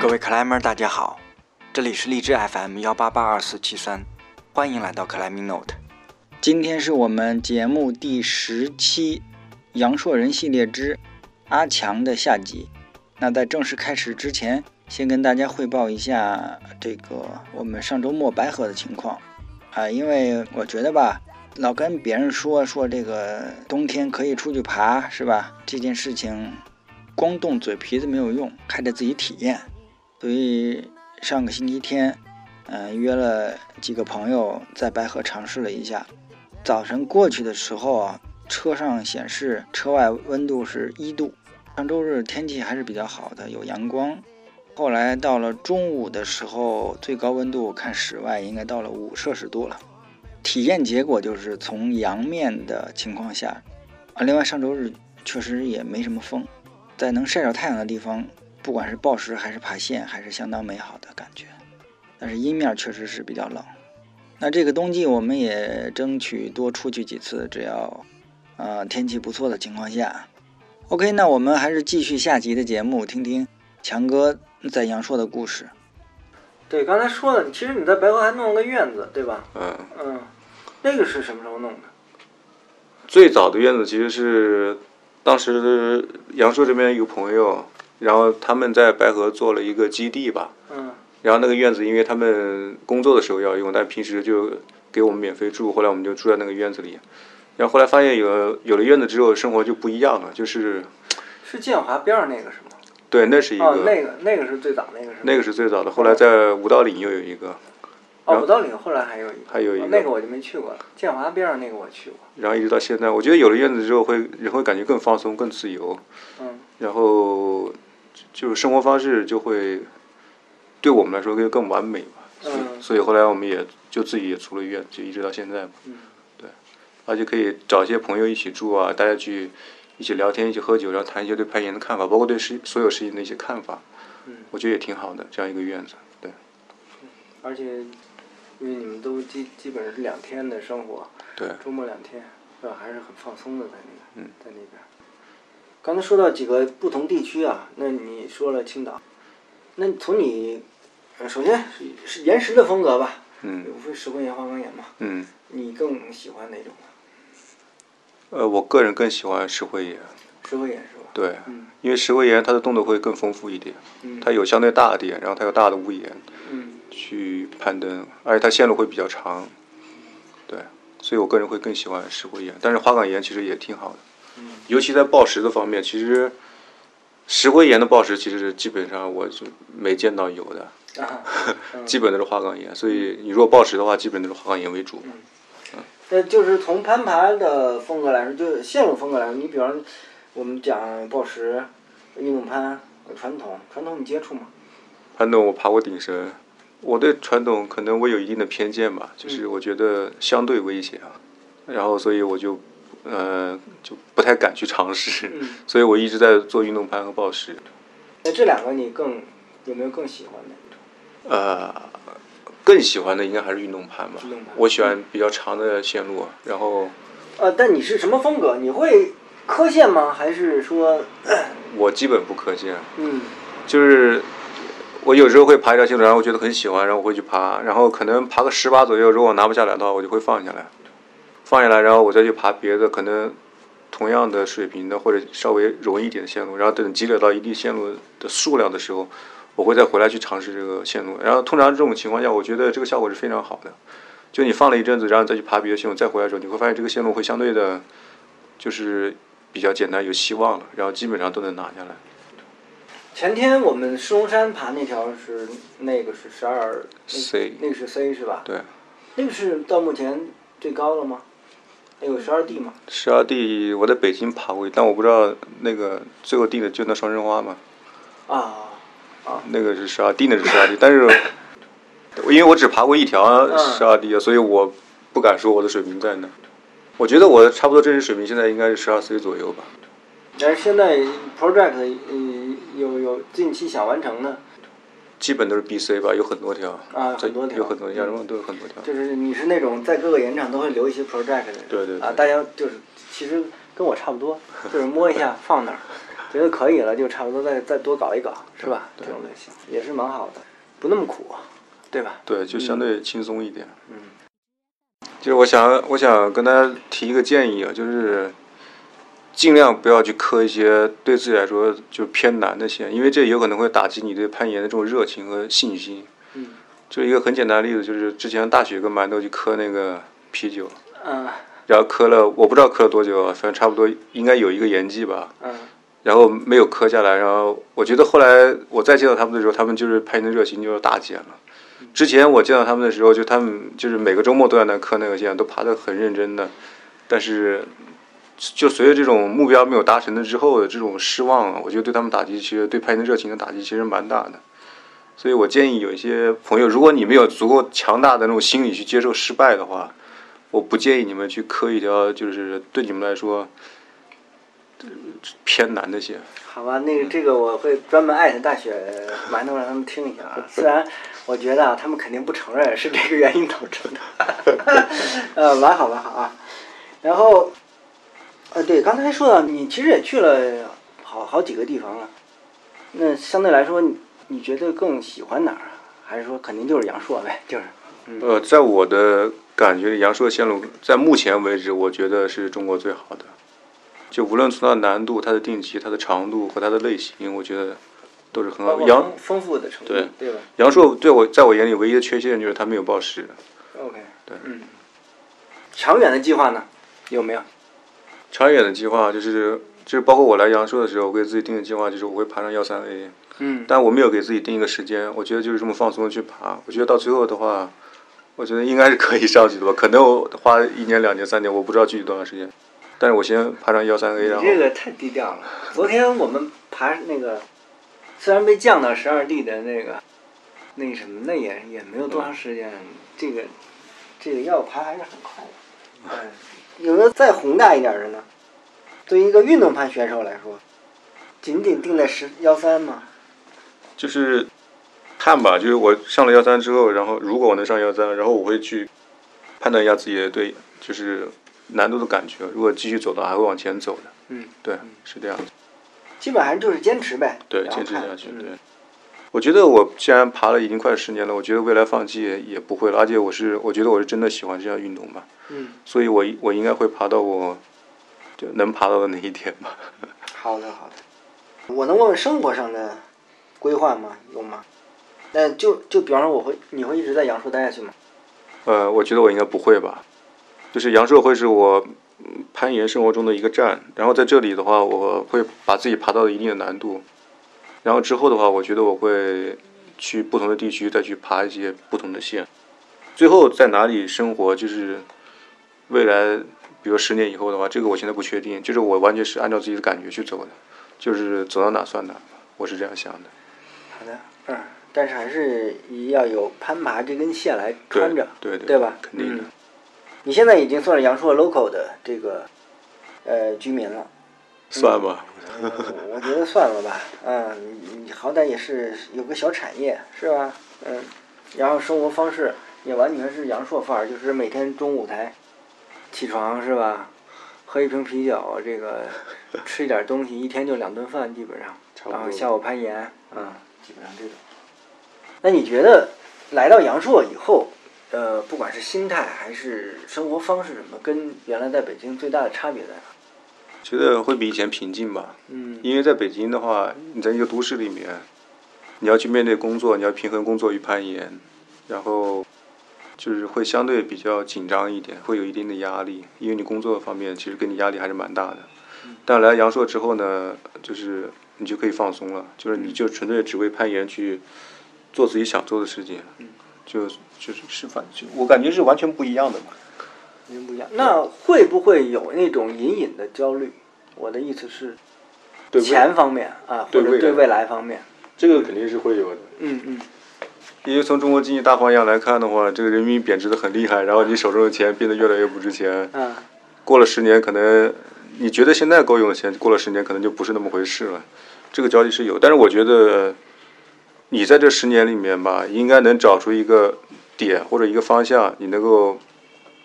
各位克莱们，大家好，这里是荔枝 FM 幺八八二四七三，欢迎来到克莱明 Note。今天是我们节目第十期阳朔人系列之阿强的下集。那在正式开始之前，先跟大家汇报一下这个我们上周末白河的情况啊，因为我觉得吧，老跟别人说说这个冬天可以出去爬，是吧？这件事情光动嘴皮子没有用，还得自己体验。所以上个星期天，嗯、约了几个朋友在白河尝试了一下。早晨过去的时候啊，车上显示车外温度是一度。上周日天气还是比较好的，有阳光。后来到了中午的时候，最高温度看室外应该到了五摄氏度了。体验结果就是从阳面的情况下，啊，另外上周日确实也没什么风，在能晒着太阳的地方，不管是暴食还是爬线，还是相当美好的感觉。但是阴面确实是比较冷。那这个冬季我们也争取多出去几次，只要呃天气不错的情况下。OK，那我们还是继续下集的节目，听听强哥在阳朔的故事。对，刚才说了，其实你在白河还弄了个院子，对吧？嗯，嗯，那个是什么时候弄的？最早的院子其实是当时阳朔这边有朋友，然后他们在白河做了一个基地吧，嗯然后那个院子因为他们工作的时候要用，但平时就给我们免费住，后来我们就住在那个院子里。然后后来发现有有了院子之后，生活就不一样了，就是是建华边上那个是吗？对，那是一个、哦，那个那个是最早那个是？那个是最早的，后来在五道岭又有一个，哦，五道岭后来还有一个，还有一个哦那个我就没去过了。建华边上那个我去过。然后一直到现在，我觉得有了院子之后会人会感觉更放松、更自由。嗯然后就是生活方式就会对我们来说会更完美吧。所以嗯所以后来我们也就自己也出了院，就一直到现在嘛。嗯对，而且可以找一些朋友一起住啊，大家去一起聊天、一起喝酒，然后谈一些对攀岩的看法，包括对事所有事情的一些看法。嗯，我觉得也挺好的，这样一个院子。对，而且因为你们都基基本上是两天的生活，对，周末两天，是吧？还是很放松的在那个，嗯，在那边。刚才说到几个不同地区啊，那你说了青岛，那从你，呃，首先是是岩石的风格吧，嗯无非石灰岩、花岗岩嘛，嗯，你更喜欢哪种呢？呃，我个人更喜欢石灰岩。石灰岩是吧？对，嗯因为石灰岩它的动作会更丰富一点，嗯它有相对大的点，然后它有大的屋檐嗯去攀登，而且它线路会比较长。对，所以我个人会更喜欢石灰岩，但是花岗岩其实也挺好的，嗯尤其在报石的方面，其实石灰岩的暴石其实基本上我就没见到有的，啊，嗯。基本都是花岗岩，所以你如果暴石的话，基本都是花岗岩为主。嗯。那就是从攀爬的风格来说，就是线路风格来说，你比方我们讲报石、运动攀、传统，传统你接触吗？传统我爬过顶绳，我对传统可能我有一定的偏见吧，就是我觉得相对危险啊，然后所以我就呃就不太敢去尝试，嗯，所以我一直在做运动攀和暴食。那这两个你更有没有更喜欢的？呃，更喜欢的应该还是运动攀吧运动攀，我喜欢比较长的线路，然后呃，但你是什么风格？你会磕线吗？还是说，我基本不磕线，嗯就是我有时候会爬一条线路，然后我觉得很喜欢，然后我会去爬，然后可能爬个十把左右，如果我拿不下来的话，我就会放下来，放下来，然后我再去爬别的可能同样的水平的或者稍微容易一点的线路，然后等积累到一定线路的数量的时候，我会再回来去尝试这个线路，然后通常这种情况下，我觉得这个效果是非常好的。就你放了一阵子，然后再去爬别的线路，再回来的时候，你会发现这个线路会相对的，就是比较简单，有希望了，然后基本上都能拿下来。前天我们狮龙山爬那条是那个是十二 C 那个是 C 是吧？对，那个是到目前最高了吗？还有十二 D 吗？十二 D 我在北京爬过，但我不知道那个最后定的就那双生花嘛，啊啊，那个是十二，定的是十二 D，但是因为我只爬过一条十二 D，所以我不敢说我的水平在哪。我觉得我差不多真实水平现在应该是十二 C 左右吧。但是现在 project 嗯有有近期想完成的，基本都是 BC 吧，有很多条。啊很多条。有很多亚洲都有很多条。就是你是那种在各个演场都会留一些 project 的人，对对对。啊，大家就是其实跟我差不多，就是摸一下放那儿，觉得可以了，就差不多再再多搞一搞，是吧？这种类型也是蛮好的，不那么苦，对吧？对，就相对轻松一点。嗯。就是我想，我想跟大家提一个建议啊，就是尽量不要去磕一些对自己来说就偏难的线，因为这有可能会打击你对攀岩的这种热情和信心。嗯就一个很简单的例子，就是之前大雪跟馒头去磕那个啤酒，嗯然后磕了，我不知道磕了多久啊，反正差不多应该有一个延季吧。嗯然后没有磕下来，然后我觉得后来我再见到他们的时候，他们就是攀岩的热情就是大减了。之前我见到他们的时候，就他们就是每个周末都在那磕那个线，都爬得很认真的。但是，就随着这种目标没有达成的之后的这种失望啊，我觉得对他们打击其实对攀岩的热情的打击其实蛮大的。所以我建议有一些朋友，如果你没有足够强大的那种心理去接受失败的话，我不建议你们去磕一条就是对你们来说呃偏难的线。好吧，那个这个我会专门艾特大雪馒头让他们听一下啊。虽然我觉得啊，他们肯定不承认是这个原因导致的，呃，蛮好蛮好啊。然后，呃，对，刚才说到你其实也去了好好几个地方了，那相对来说你你觉得更喜欢哪儿啊？还是说肯定就是阳朔呗？就是，呃，在我的感觉里，阳朔线路在目前为止，我觉得是中国最好的。就无论从它的难度、它的定级、它的长度和它的类型，我觉得都是很好的。阳丰丰富的程度，对对吧阳朔对我在我眼里唯一的缺陷就是它没有报时。？OK，对嗯。长远的计划呢？有没有？长远的计划就是就是包括我来阳朔的时候，我给自己定的计划就是我会爬上幺三 A，嗯但我没有给自己定一个时间，我觉得就是这么放松的去爬。我觉得到最后的话，我觉得应该是可以上去的吧，可能我花一年、两年、三年，我不知道具体多长时间。但是我先爬上幺三 A，然后你这个太低调了。昨天我们爬那个，虽然被降到十二 D 的那个，那什么，那也也没有多长时间。这个这个要爬还是很快的。嗯，有没有再宏大一点的呢？对于一个运动攀选手来说，仅仅定在十幺三吗？就是看吧，就是我上了幺三之后，然后如果我能上幺三，然后我会去判断一下自己的对就是难度的感觉。如果继续走的话，还会往前走的。嗯，对，是这样。基本上就是坚持呗。对，坚持下去。嗯对，我觉得我既然爬了已经快十年了，我觉得未来放弃也也不会了。而且我是，我觉得我是真的喜欢这项运动吧，嗯，所以我我应该会爬到我就能爬到的那一天吧。好的好的。我能问问生活上的规划吗？有吗？那就就比方说，我会你会一直在阳朔待下去吗？呃，我觉得我应该不会吧。就是阳朔会是我嗯攀岩生活中的一个站，然后在这里的话，我会把自己爬到一定的难度，然后之后的话，我觉得我会去不同的地区再去爬一些不同的线，最后在哪里生活，就是未来，比如十年以后的话，这个我现在不确定，就是我完全是按照自己的感觉去走的，就是走到哪算哪，我是这样想的。好的，嗯，但是还是要有攀爬这根线来穿着，对对对吧？肯定的嗯。你现在已经算是阳朔 local 的这个呃居民了，算吧，嗯 我觉得算了吧，嗯，你你好歹也是有个小产业是吧？嗯，然后生活方式也完全是阳朔范儿，就是每天中午才起床是吧？喝一瓶啤酒，这个 吃一点东西，一天就两顿饭基本上，然后下午攀岩，嗯，基本上这种。那你觉得来到阳朔以后，呃，不管是心态还是生活方式什么，跟原来在北京最大的差别在哪？觉得会比以前平静吧。嗯因为在北京的话，你在一个都市里面，你要去面对工作，你要平衡工作与攀岩，然后就是会相对比较紧张一点，会有一定的压力，因为你工作方面其实给你压力还是蛮大的。但来阳朔之后呢，就是你就可以放松了，就是你就纯粹只为攀岩去做自己想做的事情，就就是是反就我感觉是完全不一样的嘛。完全不一样。那会不会有那种隐隐的焦虑？我的意思是，对钱方面啊，或者对未来方面。这个肯定是会有的。嗯嗯，因为从中国经济大方向来看的话，这个人民币贬值的很厉害，然后你手中的钱变得越来越不值钱。嗯过了十年，可能你觉得现在够用的钱，过了十年可能就不是那么回事了。这个交集是有，但是我觉得你在这十年里面吧，应该能找出一个点或者一个方向，你能够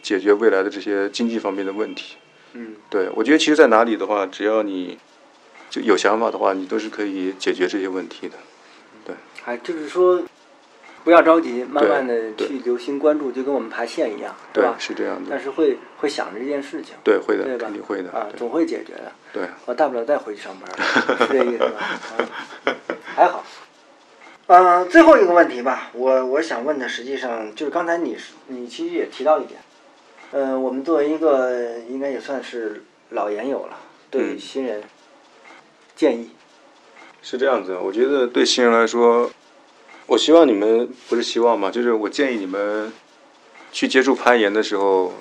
解决未来的这些经济方面的问题。嗯对我觉得，其实，在哪里的话，只要你就有想法的话，你都是可以解决这些问题的。对还就是说，不要着急，慢慢的去留心关注，就跟我们爬线一样，对吧，？是这样的。但是会会想着这件事情，对，会的，对吧？肯定会的。啊，总会解决的。对，我大不了再回去上班，是这意思吧？啊还好。嗯、最后一个问题吧，我我想问的实际上就是刚才你是你其实也提到一点，呃，我们作为一个应该也算是老研友了，对嗯新人建议，是这样子。我觉得对新人来说，我希望你们不是希望嘛，就是我建议你们去接触攀岩的时候，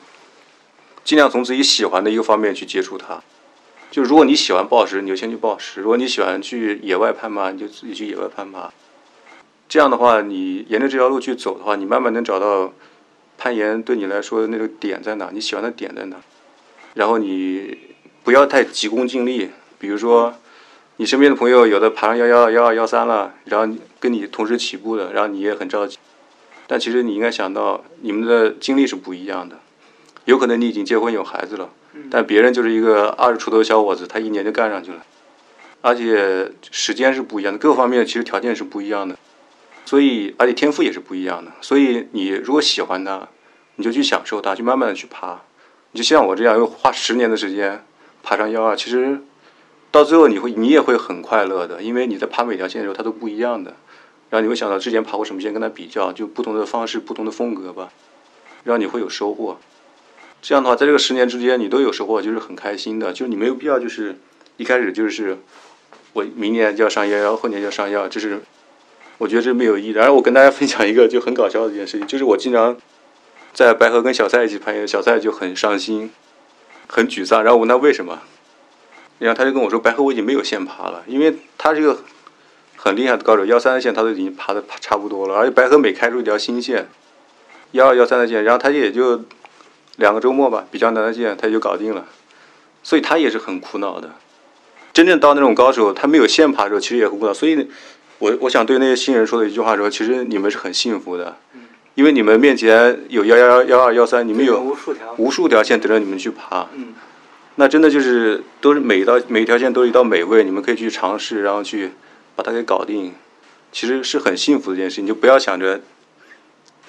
尽量从自己喜欢的一个方面去接触它。就如果你喜欢暴食，你就先去暴食；如果你喜欢去野外攀爬，你就自己去野外攀爬。这样的话，你沿着这条路去走的话，你慢慢能找到攀岩对你来说的那个点在哪，你喜欢的点在哪。然后你不要太急功近利，比如说你身边的朋友有的爬上幺幺幺二幺三了，然后跟你同时起步的，然后你也很着急，但其实你应该想到你们的经历是不一样的，有可能你已经结婚有孩子了，但别人就是一个二十出头的小伙子，他一年就干上去了，而且时间是不一样的，各方面其实条件是不一样的，所以而且天赋也是不一样的，所以你如果喜欢它，你就去享受它，去慢慢的去爬，你就像我这样，又花十年的时间爬上幺二，其实到最后你会你也会很快乐的，因为你在爬每条线的时候它都不一样的，然后你会想到之前爬过什么线跟它比较，就不同的方式、不同的风格吧，让你会有收获。这样的话，在这个十年之间你都有收获，就是很开心的，就是你没有必要就是一开始就是我明年就要上幺幺，后年就要上幺，这是我觉得这没有意义。然后我跟大家分享一个就很搞笑的一件事情，就是我经常在白河跟小蔡一起攀岩，小蔡就很伤心，很沮丧，然后我问他为什么，然后他就跟我说，白河我已经没有线爬了，因为他是个很厉害的高手，幺三的线他都已经爬的差不多了，而且白河每开出一条新线，幺二幺三的线，然后他也就两个周末吧，比较难的线他也就搞定了，所以他也是很苦恼的。真正到那种高手，他没有线爬的时候，其实也很苦恼。所以我我想对那些新人说的一句话说，其实你们是很幸福的，因为你们面前有幺幺幺幺二幺三，你们有无数条，无数条线等着你们去爬。嗯，那真的就是都是每一道每一条线都是一道美味，你们可以去尝试，然后去把它给搞定，其实是很幸福的一件事你。就不要想着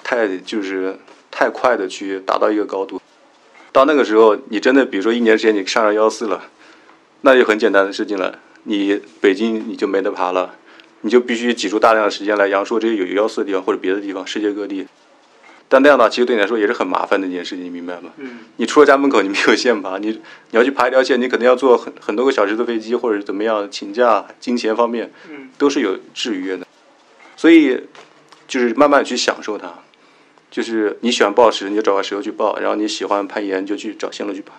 太就是太快的去达到一个高度，到那个时候，你真的比如说一年时间你上上幺四了，那就很简单的事情了。你北京你就没得爬了，你就必须挤出大量的时间来阳朔这些有幺四的地方或者别的地方，世界各地。但那样的话，其实对你来说也是很麻烦的一件事情，你明白吗？嗯，你出了家门口，你没有线爬，你你要去爬一条线，你可能要坐很很多个小时的飞机，或者是怎么样，请假、金钱方面，嗯，都是有制约的。所以，就是慢慢去享受它。就是你喜欢暴石，你就找个石头去暴；然后你喜欢攀岩，就去找线路去爬。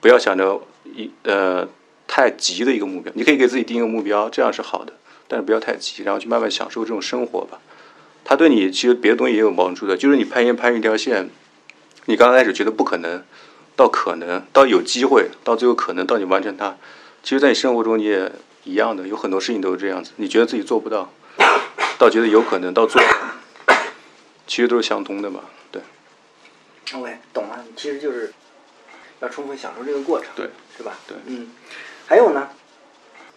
不要想着一呃太急的一个目标，你可以给自己定一个目标，这样是好的，但是不要太急，然后去慢慢享受这种生活吧。它对你其实别的东西也有帮助的，就是你攀岩攀一条线，你刚开始觉得不可能，到可能，到有机会，到最后可能，到你完成它，其实，在你生活中你也一样的，有很多事情都是这样子。你觉得自己做不到，到觉得有可能，到做，其实都是相通的嘛。对，OK，懂了，其实就是要充分享受这个过程，对，是吧？对嗯，还有呢，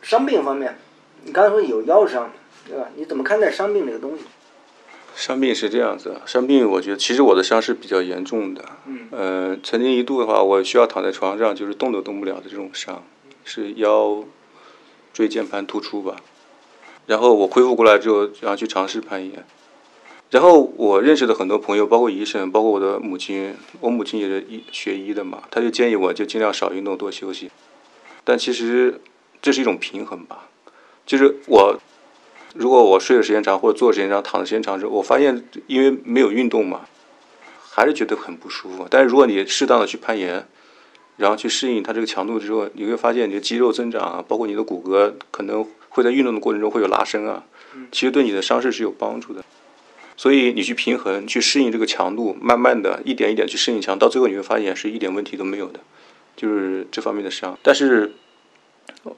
伤病方面，你刚才说有腰伤，对吧？你怎么看待伤病这个东西？伤病是这样子，伤病我觉得其实我的伤是比较严重的。嗯呃，曾经一度的话，我需要躺在床上，就是动都动不了的这种伤，是腰椎间盘突出吧。然后我恢复过来之后，然后去尝试攀岩。然后我认识的很多朋友，包括医生，包括我的母亲，我母亲也是医学医的嘛，她就建议我就尽量少运动，多休息。但其实这是一种平衡吧，就是我如果我睡的时间长，或者坐的时间长，躺的时间长之后，我发现因为没有运动嘛，还是觉得很不舒服。但是如果你适当的去攀岩，然后去适应它这个强度之后，你会发现你的肌肉增长啊，包括你的骨骼可能会在运动的过程中会有拉伸啊，其实对你的伤势是有帮助的。所以你去平衡、去适应这个强度，慢慢的一点一点去适应强，到最后你会发现是一点问题都没有的，就是这方面的伤。但是，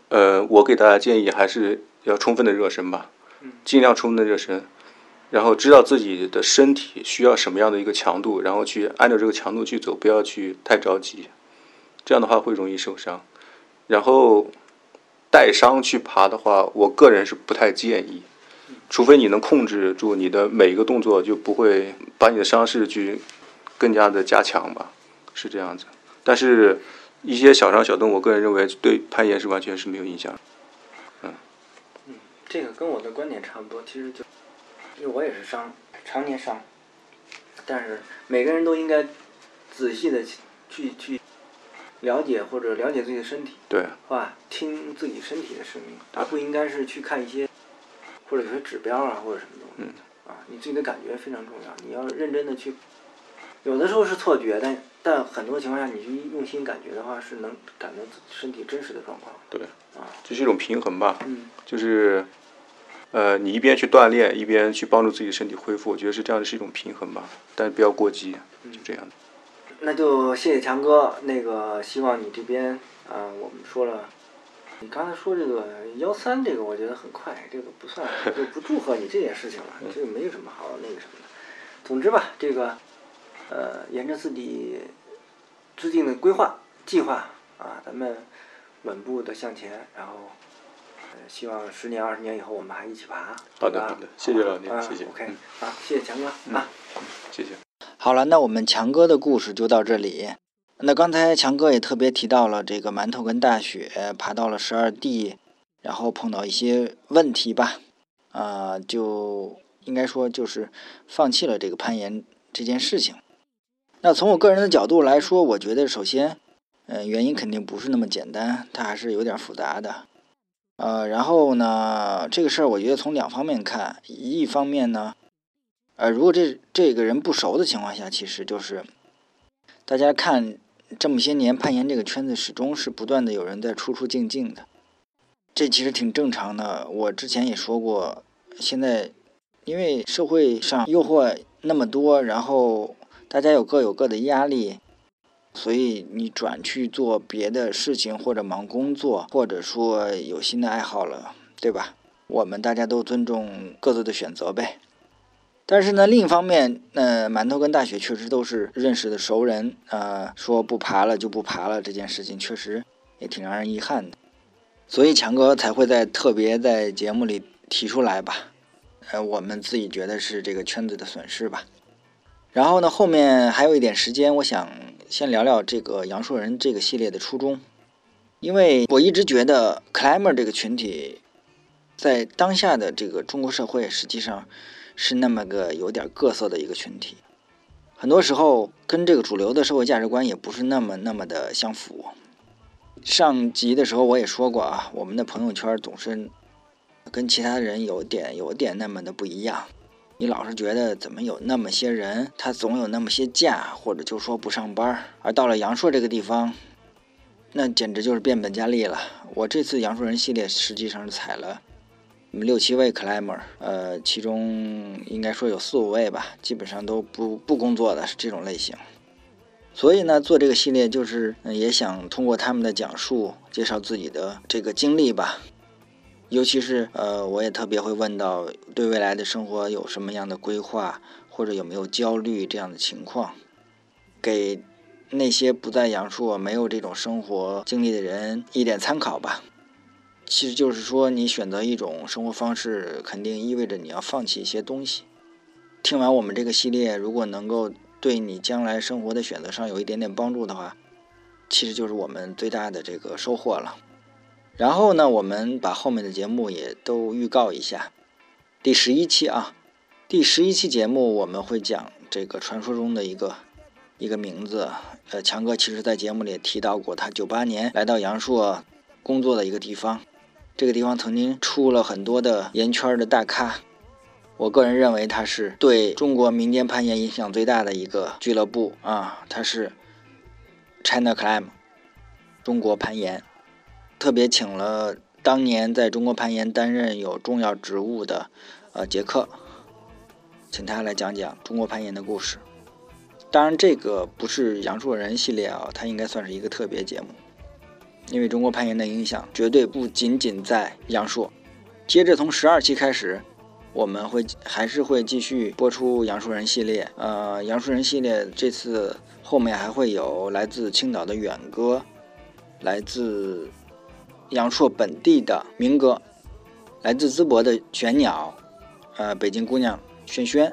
呃，我给大家建议还是要充分的热身吧，尽量充分的热身，然后知道自己的身体需要什么样的一个强度，然后去按照这个强度去走，不要去太着急，这样的话会容易受伤。然后，带伤去爬的话，我个人是不太建议，除非你能控制住你的每一个动作，就不会把你的伤势去更加的加强吧，是这样子。但是，一些小伤小动，我个人认为对攀岩是完全是没有影响。嗯，嗯这个跟我的观点差不多，其实就因为我也是伤，常年伤，但是每个人都应该仔细的去去了解或者了解自己的身体，对，是吧？听自己身体的声音，而不应该是去看一些或者有些指标啊或者什么东西。嗯。啊，你自己的感觉非常重要，你要认真的去。有的时候是错觉，但但很多情况下，你去用心感觉的话，是能感到身体真实的状况。对，啊，这是一种平衡吧。嗯。就是，呃，你一边去锻炼，一边去帮助自己身体恢复，我觉得是这样的，是一种平衡吧。但不要过激，就这样。那就谢谢强哥，那个希望你这边，啊，我们说了，你刚才说这个幺三这个，我觉得很快，这个不算，就不祝贺你这件事情了，这个没有什么好那个什么的。总之吧，这个。呃，沿着自己制定的规划计划啊，咱们稳步的向前，然后呃，希望十年二十年以后我们还一起爬。好的，好的，谢谢老聂，谢谢。OK，好，谢谢强哥啊，谢谢。好了，那我们强哥的故事就到这里。那刚才强哥也特别提到了这个馒头跟大雪爬到了十二 D，然后碰到一些问题吧，啊，就应该说就是放弃了这个攀岩这件事情。那从我个人的角度来说，我觉得首先，嗯，原因肯定不是那么简单，它还是有点复杂的。呃，然后呢，这个事儿我觉得从两方面看，一方面呢，呃，如果这这个人不熟的情况下，其实就是大家看这么些年攀岩这个圈子始终是不断的有人在出出进进的，这其实挺正常的。我之前也说过，现在因为社会上诱惑那么多，然后。大家有各有各的压力，所以你转去做别的事情，或者忙工作，或者说有新的爱好了，对吧？我们大家都尊重各自的选择呗。但是呢，另一方面，呃，馒头跟大雪确实都是认识的熟人，呃，说不爬了就不爬了，这件事情确实也挺让人遗憾的。所以强哥才会在特别在节目里提出来吧，呃，我们自己觉得是这个圈子的损失吧。然后呢，后面还有一点时间，我想先聊聊这个杨树人这个系列的初衷，因为我一直觉得 climber 这个群体，在当下的这个中国社会，实际上是那么个有点各色的一个群体，很多时候跟这个主流的社会价值观也不是那么那么的相符。上集的时候我也说过啊，我们的朋友圈总是跟其他人有点有点那么的不一样。你老是觉得怎么有那么些人，他总有那么些假，或者就说不上班而到了阳朔这个地方，那简直就是变本加厉了。我这次阳朔人系列实际上是踩了六七位 climber，呃，其中应该说有四五位吧，基本上都不不工作的是这种类型。所以呢，做这个系列就是也想通过他们的讲述，介绍自己的这个经历吧。尤其是呃，我也特别会问到对未来的生活有什么样的规划，或者有没有焦虑这样的情况，给那些不在阳朔、没有这种生活经历的人一点参考吧。其实就是说，你选择一种生活方式，肯定意味着你要放弃一些东西。听完我们这个系列，如果能够对你将来生活的选择上有一点点帮助的话，其实就是我们最大的这个收获了。然后呢，我们把后面的节目也都预告一下。第十一期啊，第十一期节目我们会讲这个传说中的一个一个名字。呃，强哥其实在节目里也提到过，他九八年来到阳朔工作的一个地方。这个地方曾经出了很多的岩圈的大咖。我个人认为，它是对中国民间攀岩影响最大的一个俱乐部啊。它是 China Climb，中国攀岩。特别请了当年在中国攀岩担任有重要职务的，呃，杰克，请他来讲讲中国攀岩的故事。当然，这个不是杨树人系列啊，它应该算是一个特别节目，因为中国攀岩的影响绝对不仅仅在杨树。接着从十二期开始，我们会还是会继续播出杨树人系列。呃，杨树人系列这次后面还会有来自青岛的远哥，来自。阳朔本地的民歌，来自淄博的玄鸟，呃，北京姑娘轩轩，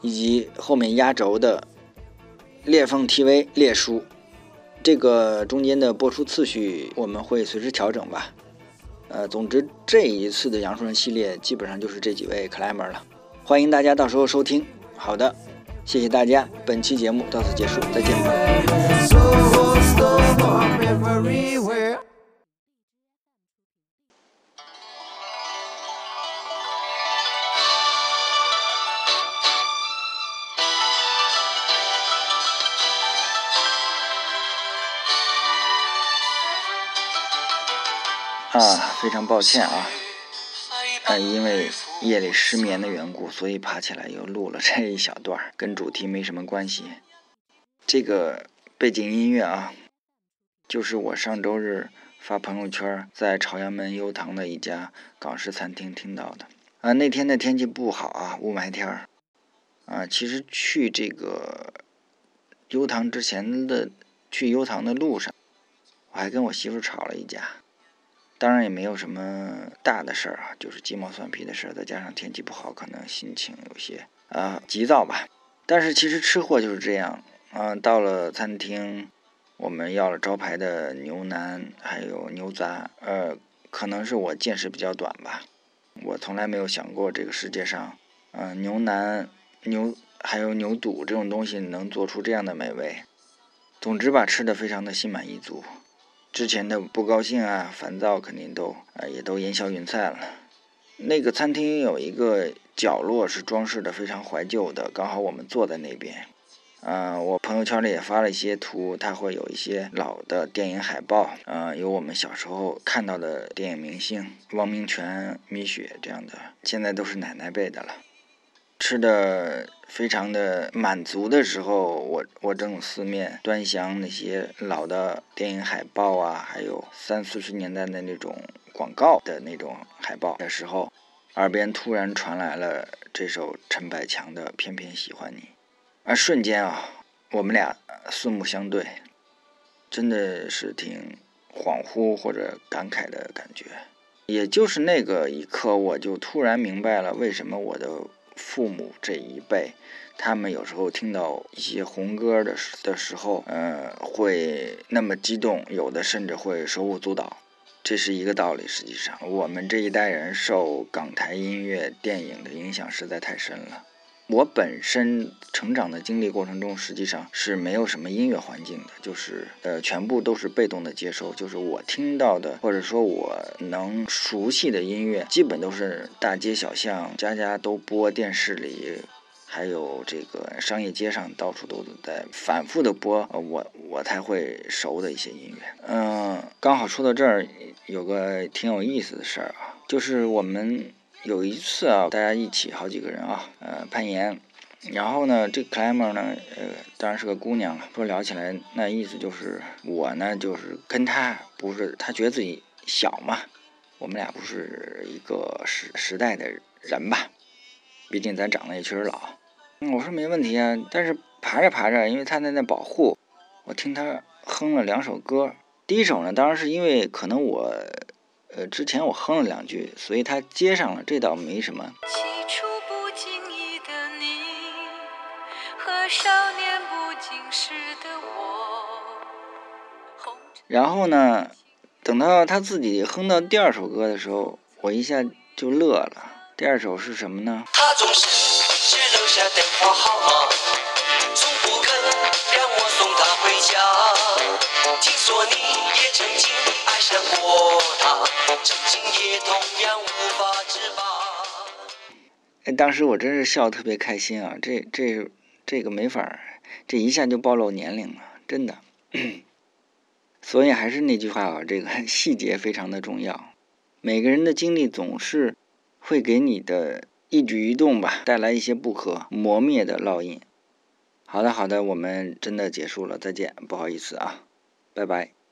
以及后面压轴的裂缝 TV 列叔。这个中间的播出次序我们会随时调整吧。呃，总之这一次的阳朔人系列基本上就是这几位 climber 了，欢迎大家到时候收听。好的，谢谢大家，本期节目到此结束，再见。非常抱歉啊，呃，因为夜里失眠的缘故，所以爬起来又录了这一小段，跟主题没什么关系。这个背景音乐啊，就是我上周日发朋友圈在朝阳门悠唐的一家港式餐厅听到的。啊，那天的天气不好啊，雾霾天儿。啊，其实去这个悠唐之前的去悠唐的路上，我还跟我媳妇吵了一架。当然也没有什么大的事儿啊，就是鸡毛蒜皮的事儿，再加上天气不好，可能心情有些啊急躁吧。但是其实吃货就是这样，嗯，到了餐厅，我们要了招牌的牛腩，还有牛杂，呃，可能是我见识比较短吧，我从来没有想过这个世界上，嗯，牛腩、牛还有牛肚这种东西能做出这样的美味。总之吧，吃的非常的心满意足。之前的不高兴啊、烦躁肯定都啊也都烟消云散了。那个餐厅有一个角落是装饰的非常怀旧的，刚好我们坐在那边。嗯，我朋友圈里也发了一些图，它会有一些老的电影海报，嗯，有我们小时候看到的电影明星，汪明荃、米雪这样的，现在都是奶奶辈的了。吃的非常的满足的时候，我我正四面端详那些老的电影海报啊，还有三四十年代的那种广告的那种海报的时候，耳边突然传来了这首陈百强的《偏偏喜欢你》，啊，瞬间啊，我们俩四目相对，真的是挺恍惚或者感慨的感觉。也就是那个一刻，我就突然明白了为什么我的。父母这一辈，他们有时候听到一些红歌的时的时候，呃，会那么激动，有的甚至会手舞足蹈，这是一个道理。实际上，我们这一代人受港台音乐、电影的影响实在太深了。我本身成长的经历过程中，实际上是没有什么音乐环境的，就是呃，全部都是被动的接收。就是我听到的，或者说我能熟悉的音乐，基本都是大街小巷、家家都播，电视里，还有这个商业街上，到处都在反复的播。我我才会熟的一些音乐。嗯，刚好说到这儿，有个挺有意思的事儿啊，就是我们。有一次啊，大家一起好几个人啊，呃，攀岩，然后呢，这 climber 呢，呃，当然是个姑娘了。说聊起来，那意思就是我呢，就是跟她不是，她觉得自己小嘛，我们俩不是一个时时代的人吧？毕竟咱长得也确实老。我说没问题啊，但是爬着爬着，因为她在那保护，我听她哼了两首歌。第一首呢，当然是因为可能我。呃，之前我哼了两句，所以他接上了，这倒没什么。然后呢，等到他自己哼到第二首歌的时候，我一下就乐了。第二首是什么呢？他总是只留下电话号码，从不肯让我送他回家。听说你也曾经爱上过他。哎，当时我真是笑得特别开心啊！这、这、这个没法，这一下就暴露年龄了，真的。所以还是那句话啊，这个细节非常的重要。每个人的经历总是会给你的一举一动吧带来一些不可磨灭的烙印。好的，好的，我们真的结束了，再见，不好意思啊，拜拜。